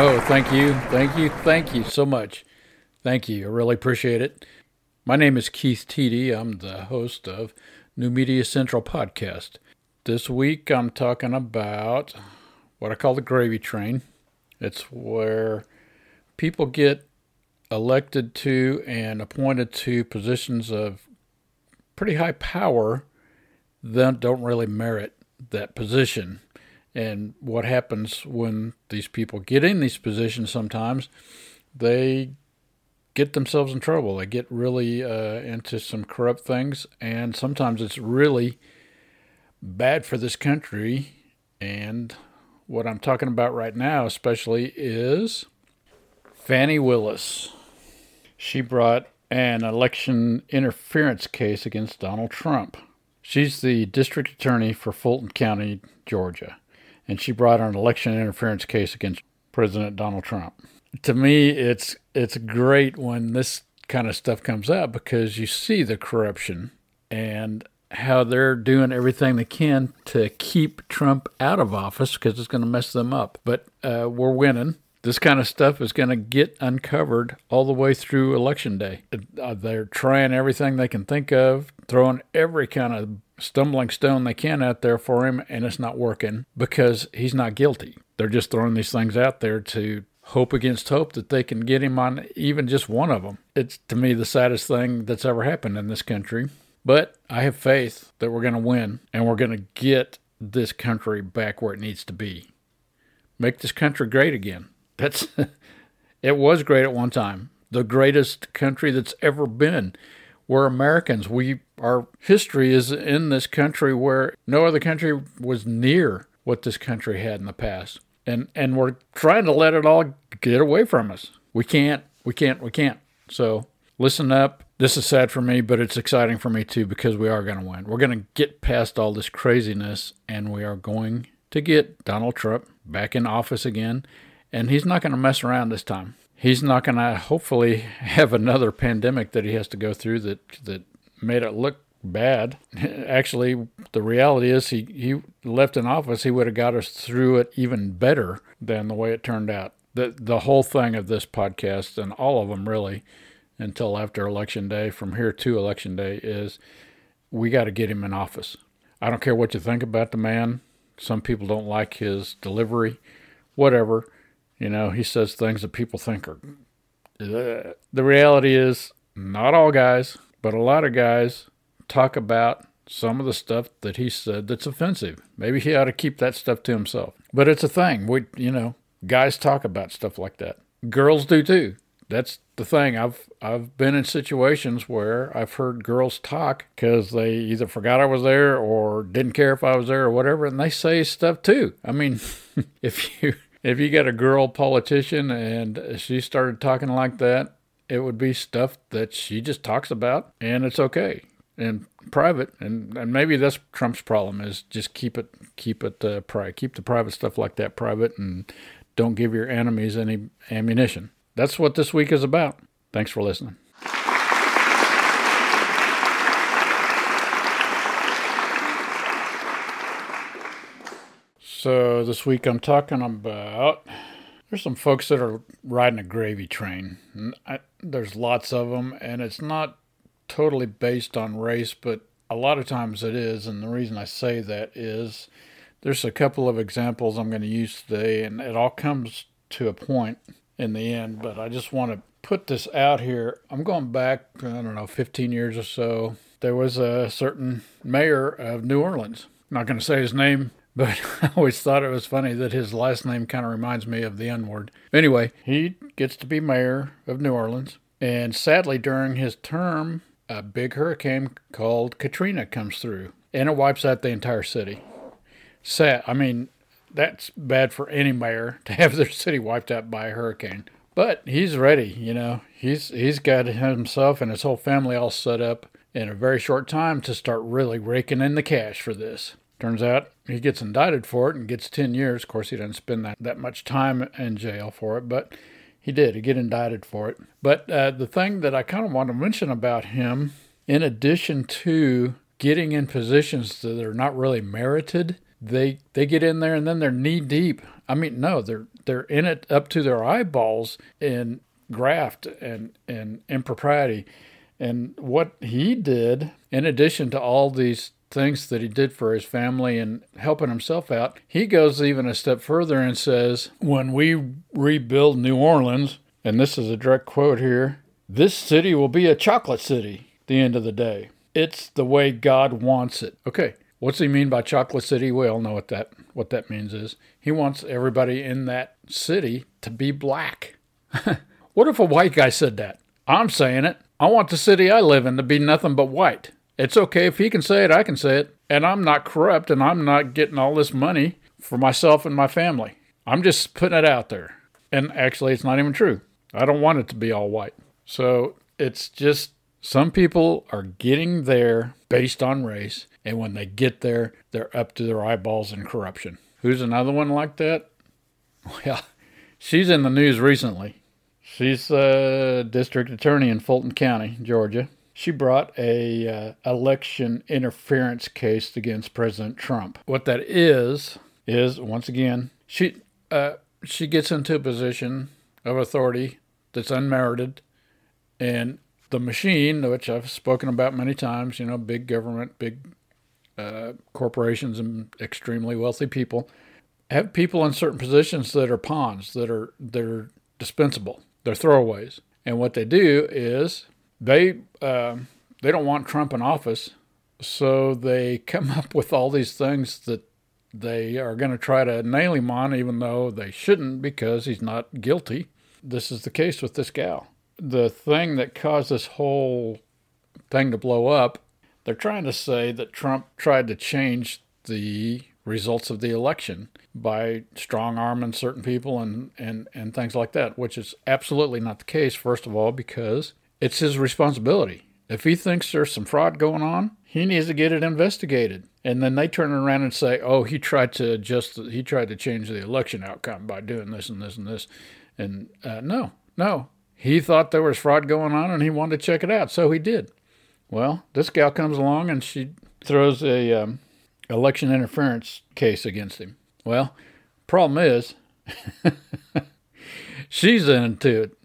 Oh, thank you. Thank you. Thank you so much. Thank you. I really appreciate it. My name is Keith Teedy. I'm the host of New Media Central Podcast. This week I'm talking about what I call the gravy train. It's where people get elected to and appointed to positions of pretty high power that don't really merit that position. And what happens when these people get in these positions sometimes, they get themselves in trouble. They get really uh, into some corrupt things, and sometimes it's really bad for this country. And what I'm talking about right now, especially, is Fani Willis. She brought an election interference case against Donald Trump. She's the district attorney for Fulton County, Georgia, and she brought an election interference case against President Donald Trump. To me, it's it's great when this kind of stuff comes out because you see the corruption and how they're doing everything they can to keep Trump out of office because it's going to mess them up. But uh, we're winning this kind of stuff is going to get uncovered all the way through election day. Uh, they're trying everything they can think of, throwing every kind of stumbling stone they can out there for him, and it's not working because he's not guilty. They're just throwing these things out there to hope against hope that they can get him on even just one of them. It's to me the saddest thing that's ever happened in this country. But I have faith that we're going to win and we're going to get this country back where it needs to be. Make this country great again. That's it was great at one time. The greatest country that's ever been. We're Americans. We our history is in this country where no other country was near what this country had in the past. And and we're trying to let it all get away from us. We can't. We can't. We can't. So listen up. This is sad for me, but it's exciting for me too because we are going to win. We're going to get past all this craziness and we are going to get Donald Trump back in office again and he's not going to mess around this time. He's not going to hopefully have another pandemic that he has to go through that that made it look bad. Actually, the reality is he he left in office, he would have got us through it even better than the way it turned out. The the whole thing of this podcast and all of them really until after election day from here to election day is we got to get him in office. I don't care what you think about the man. Some people don't like his delivery, whatever you know, he says things that people think are. The reality is, not all guys, but a lot of guys talk about some of the stuff that he said that's offensive. Maybe he ought to keep that stuff to himself. But it's a thing. We, you know, guys talk about stuff like that. Girls do too. That's the thing. I've I've been in situations where I've heard girls talk because they either forgot I was there or didn't care if I was there or whatever, and they say stuff too. I mean, if you if you got a girl politician and she started talking like that, it would be stuff that she just talks about and it's okay and private and, and maybe that's Trump's problem is just keep it keep it uh, private keep the private stuff like that private and don't give your enemies any ammunition. That's what this week is about. Thanks for listening. So this week I'm talking about there's some folks that are riding a gravy train. I, there's lots of them, and it's not totally based on race, but a lot of times it is. And the reason I say that is there's a couple of examples I'm going to use today, and it all comes to a point in the end. But I just want to put this out here. I'm going back, I don't know, 15 years or so. There was a certain mayor of New Orleans. I'm not going to say his name but I always thought it was funny that his last name kind of reminds me of the N word. Anyway, he gets to be mayor of New Orleans, and sadly, during his term, a big hurricane called Katrina comes through, and it wipes out the entire city. Sad. I mean, that's bad for any mayor to have their city wiped out by a hurricane. But he's ready, you know. He's he's got himself and his whole family all set up in a very short time to start really raking in the cash for this. Turns out he gets indicted for it and gets 10 years. Of course, he doesn't spend that, that much time in jail for it, but he did. He get indicted for it. But uh, the thing that I kind of want to mention about him, in addition to getting in positions that are not really merited, they they get in there and then they're knee deep. I mean, no, they're they're in it up to their eyeballs in graft and and impropriety. And what he did, in addition to all these things that he did for his family and helping himself out, he goes even a step further and says, When we rebuild New Orleans, and this is a direct quote here, this city will be a chocolate city the end of the day. It's the way God wants it. Okay, what's he mean by chocolate city? We all know what that what that means is. He wants everybody in that city to be black. what if a white guy said that? I'm saying it. I want the city I live in to be nothing but white. It's okay if he can say it, I can say it. And I'm not corrupt and I'm not getting all this money for myself and my family. I'm just putting it out there. And actually, it's not even true. I don't want it to be all white. So it's just some people are getting there based on race. And when they get there, they're up to their eyeballs in corruption. Who's another one like that? Well, she's in the news recently. She's a district attorney in Fulton County, Georgia she brought a uh, election interference case against President Trump. What that is is once again she uh, she gets into a position of authority that's unmerited, and the machine, which I've spoken about many times, you know, big government, big uh, corporations, and extremely wealthy people have people in certain positions that are pawns, that are that are dispensable, they're throwaways, and what they do is they uh, they don't want Trump in office, so they come up with all these things that they are going to try to nail him on, even though they shouldn't because he's not guilty. This is the case with this gal. The thing that caused this whole thing to blow up, they're trying to say that Trump tried to change the results of the election by strong arming certain people and, and, and things like that, which is absolutely not the case, first of all, because it's his responsibility. If he thinks there's some fraud going on, he needs to get it investigated. And then they turn around and say, "Oh, he tried to adjust. He tried to change the election outcome by doing this and this and this." And uh, no, no, he thought there was fraud going on, and he wanted to check it out, so he did. Well, this gal comes along and she throws a um, election interference case against him. Well, problem is, she's into it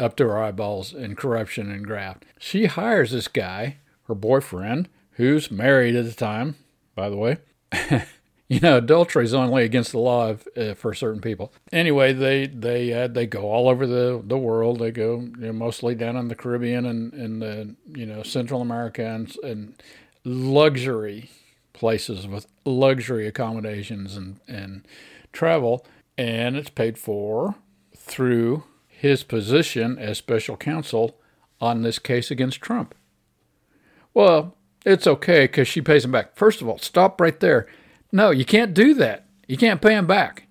up to her eyeballs in corruption and graft. She hires this guy, her boyfriend, who's married at the time, by the way. you know, adultery is only against the law of, uh, for certain people. Anyway, they they uh, they go all over the, the world. They go you know, mostly down in the Caribbean and and the you know Central America and, and luxury places with luxury accommodations and and travel, and it's paid for through his position as special counsel on this case against Trump. Well, it's okay because she pays him back. First of all, stop right there. No, you can't do that. You can't pay him back.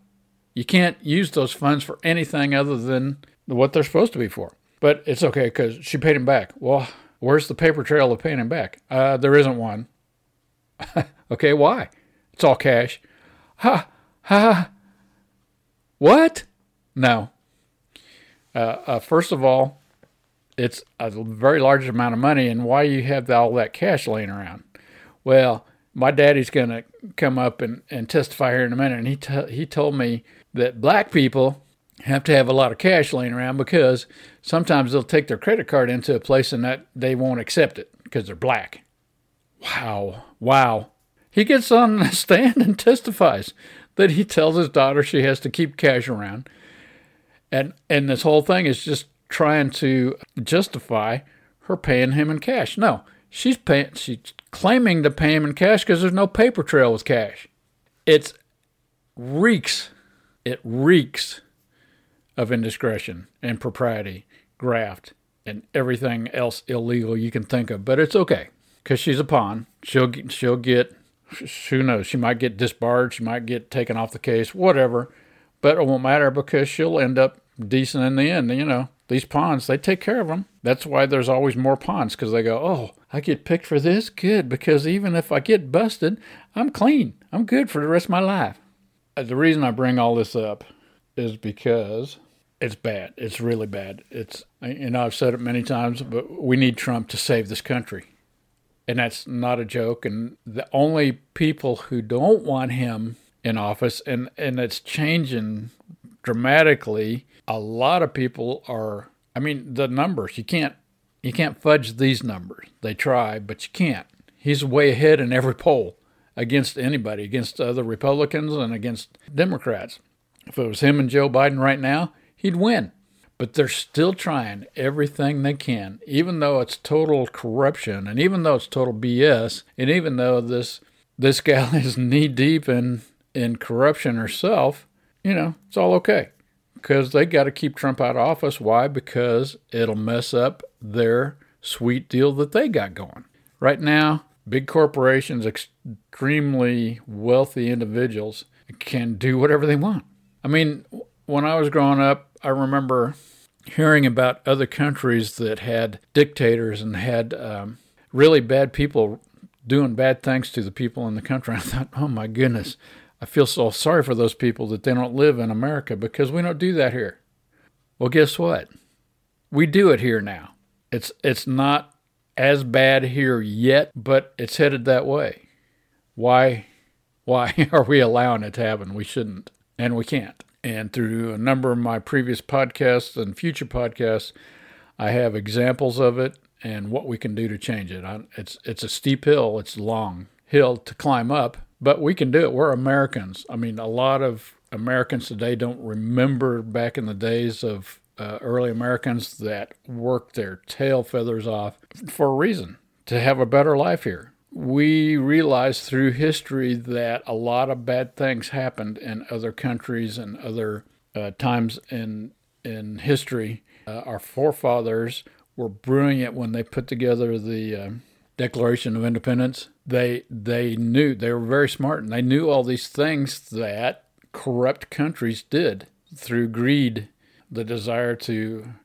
You can't use those funds for anything other than what they're supposed to be for. But it's okay because she paid him back. Well, where's the paper trail of paying him back? Uh, there isn't one. okay, why? It's all cash. Ha, ha. What? No, uh, uh, first of all, it's a very large amount of money, and why you have all that cash laying around? Well, my daddy's going to come up and, and testify here in a minute, and he t- he told me that black people have to have a lot of cash laying around because sometimes they'll take their credit card into a place and that they won't accept it because they're black. Wow, wow. He gets on the stand and testifies that he tells his daughter she has to keep cash around and and this whole thing is just trying to justify her paying him in cash. No, she's paying. She's claiming to pay him in cash because there's no paper trail with cash. It's reeks. It reeks of indiscretion, impropriety, graft, and everything else illegal you can think of. But it's okay because she's a pawn. She'll she'll get. Who knows? She might get disbarred. She might get taken off the case. Whatever but it won't matter because she'll end up decent in the end. You know, these pawns, they take care of them. That's why there's always more pawns because they go, oh, I get picked for this? Good, because even if I get busted, I'm clean. I'm good for the rest of my life. Uh, the reason I bring all this up is because it's bad. It's really bad. It's, you know, I've said it many times, but we need Trump to save this country. And that's not a joke. And the only people who don't want him in office, and, and it's changing dramatically, a lot of people are, I mean, the numbers, you can't. You can't fudge these numbers. They try, but you can't. He's way ahead in every poll against anybody, against other Republicans and against Democrats. If it was him and Joe Biden right now, he'd win. But they're still trying everything they can, even though it's total corruption and even though it's total BS, and even though this this gal is knee deep in in corruption herself, you know, it's all okay. Because they got to keep Trump out of office. Why? Because it'll mess up their sweet deal that they got going. Right now, big corporations, extremely wealthy individuals can do whatever they want. I mean, when I was growing up, I remember hearing about other countries that had dictators and had um, really bad people doing bad things to the people in the country. I thought, oh my goodness, I feel so sorry for those people that they don't live in America because we don't do that here. Well, guess what? We do it here now. It's it's not as bad here yet, but it's headed that way. Why why are we allowing it to happen? We shouldn't and we can't. And through a number of my previous podcasts and future podcasts, I have examples of it and what we can do to change it. It's it's a steep hill, it's a long hill to climb up, but we can do it. We're Americans. I mean, a lot of Americans today don't remember back in the days of uh, early Americans that worked their tail feathers off for a reason to have a better life here we realize through history that a lot of bad things happened in other countries and other uh, times in in history. Uh, our forefathers were brilliant when they put together the uh, Declaration of Independence. They they knew they were very smart and they knew all these things that corrupt countries did through greed, the desire to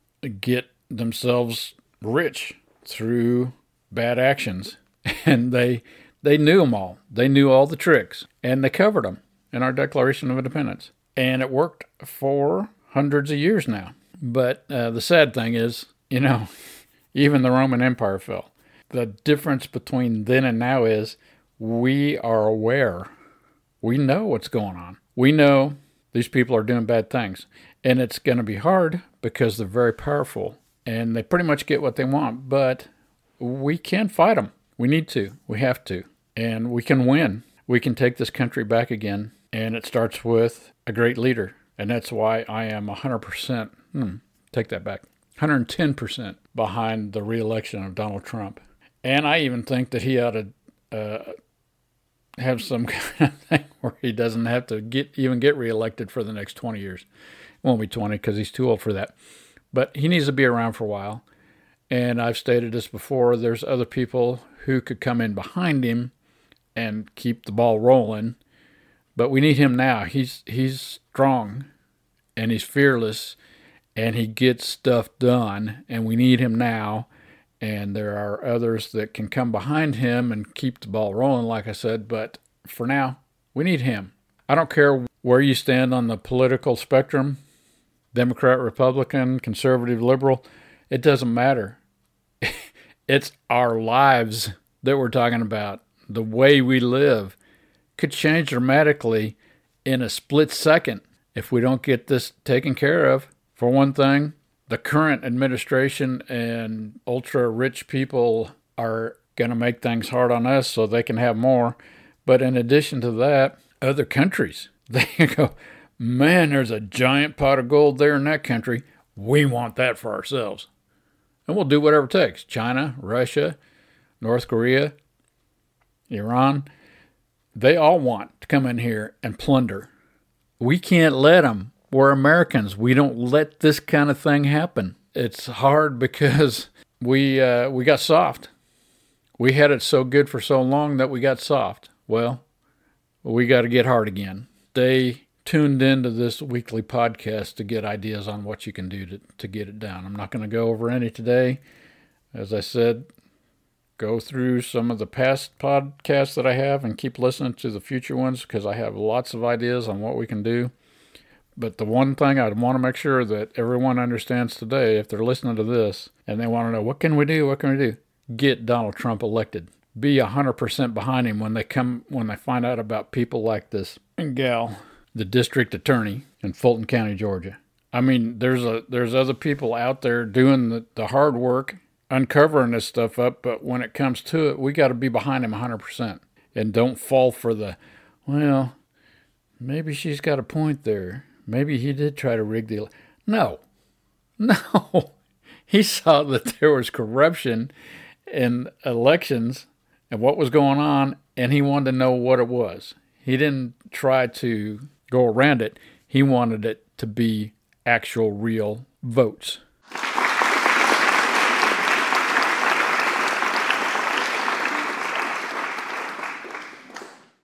get themselves rich through bad actions and they they knew them all. They knew all the tricks, and they covered them in our Declaration of Independence, and it worked for hundreds of years now. But uh, the sad thing is, you know, even the Roman Empire fell. The difference between then and now is we are aware. We know what's going on. We know these people are doing bad things. And it's going to be hard because they're very powerful and they pretty much get what they want, but we can fight them. We need to. We have to. And we can win. We can take this country back again. And it starts with a great leader. And that's why I am 100%, hmm, take that back, 110% behind the reelection of Donald Trump. And I even think that he ought to uh, have some kind of thing where he doesn't have to get even get reelected for the next 20 years. It won't be 20 because he's too old for that. But he needs to be around for a while. And I've stated this before there's other people who could come in behind him and keep the ball rolling. But we need him now. He's he's strong and he's fearless and he gets stuff done and we need him now. And there are others that can come behind him and keep the ball rolling, like I said. But for now, we need him. I don't care where you stand on the political spectrum Democrat, Republican, conservative, liberal. It doesn't matter. it's our lives that we're talking about. The way we live could change dramatically in a split second if we don't get this taken care of. For one thing, the current administration and ultra rich people are going to make things hard on us so they can have more. But in addition to that, other countries, they go, man, there's a giant pot of gold there in that country. We want that for ourselves. And we'll do whatever it takes. China, Russia, North Korea, Iran, they all want to come in here and plunder. We can't let them. We're Americans. We don't let this kind of thing happen. It's hard because we uh, we got soft. We had it so good for so long that we got soft. Well, we got to get hard again. They tuned into this weekly podcast to get ideas on what you can do to, to get it down. I'm not going to go over any today. As I said, go through some of the past podcasts that I have and keep listening to the future ones because I have lots of ideas on what we can do. But the one thing I'd want to make sure that everyone understands today, if they're listening to this and they want to know what can we do, what can we do, get Donald Trump elected. be 100% behind him when they come when they find out about people like this gal, the district attorney in Fulton County, Georgia. I mean, there's a there's other people out there doing the, the hard work, uncovering this stuff up, but when it comes to it, we got to be behind him 100% and don't fall for the well, maybe she's got a point there. Maybe he did try to rig the No. No. He saw that there was corruption in elections and what was going on, and he wanted to know what it was. He didn't try to go around it, he wanted it to be actual, real votes.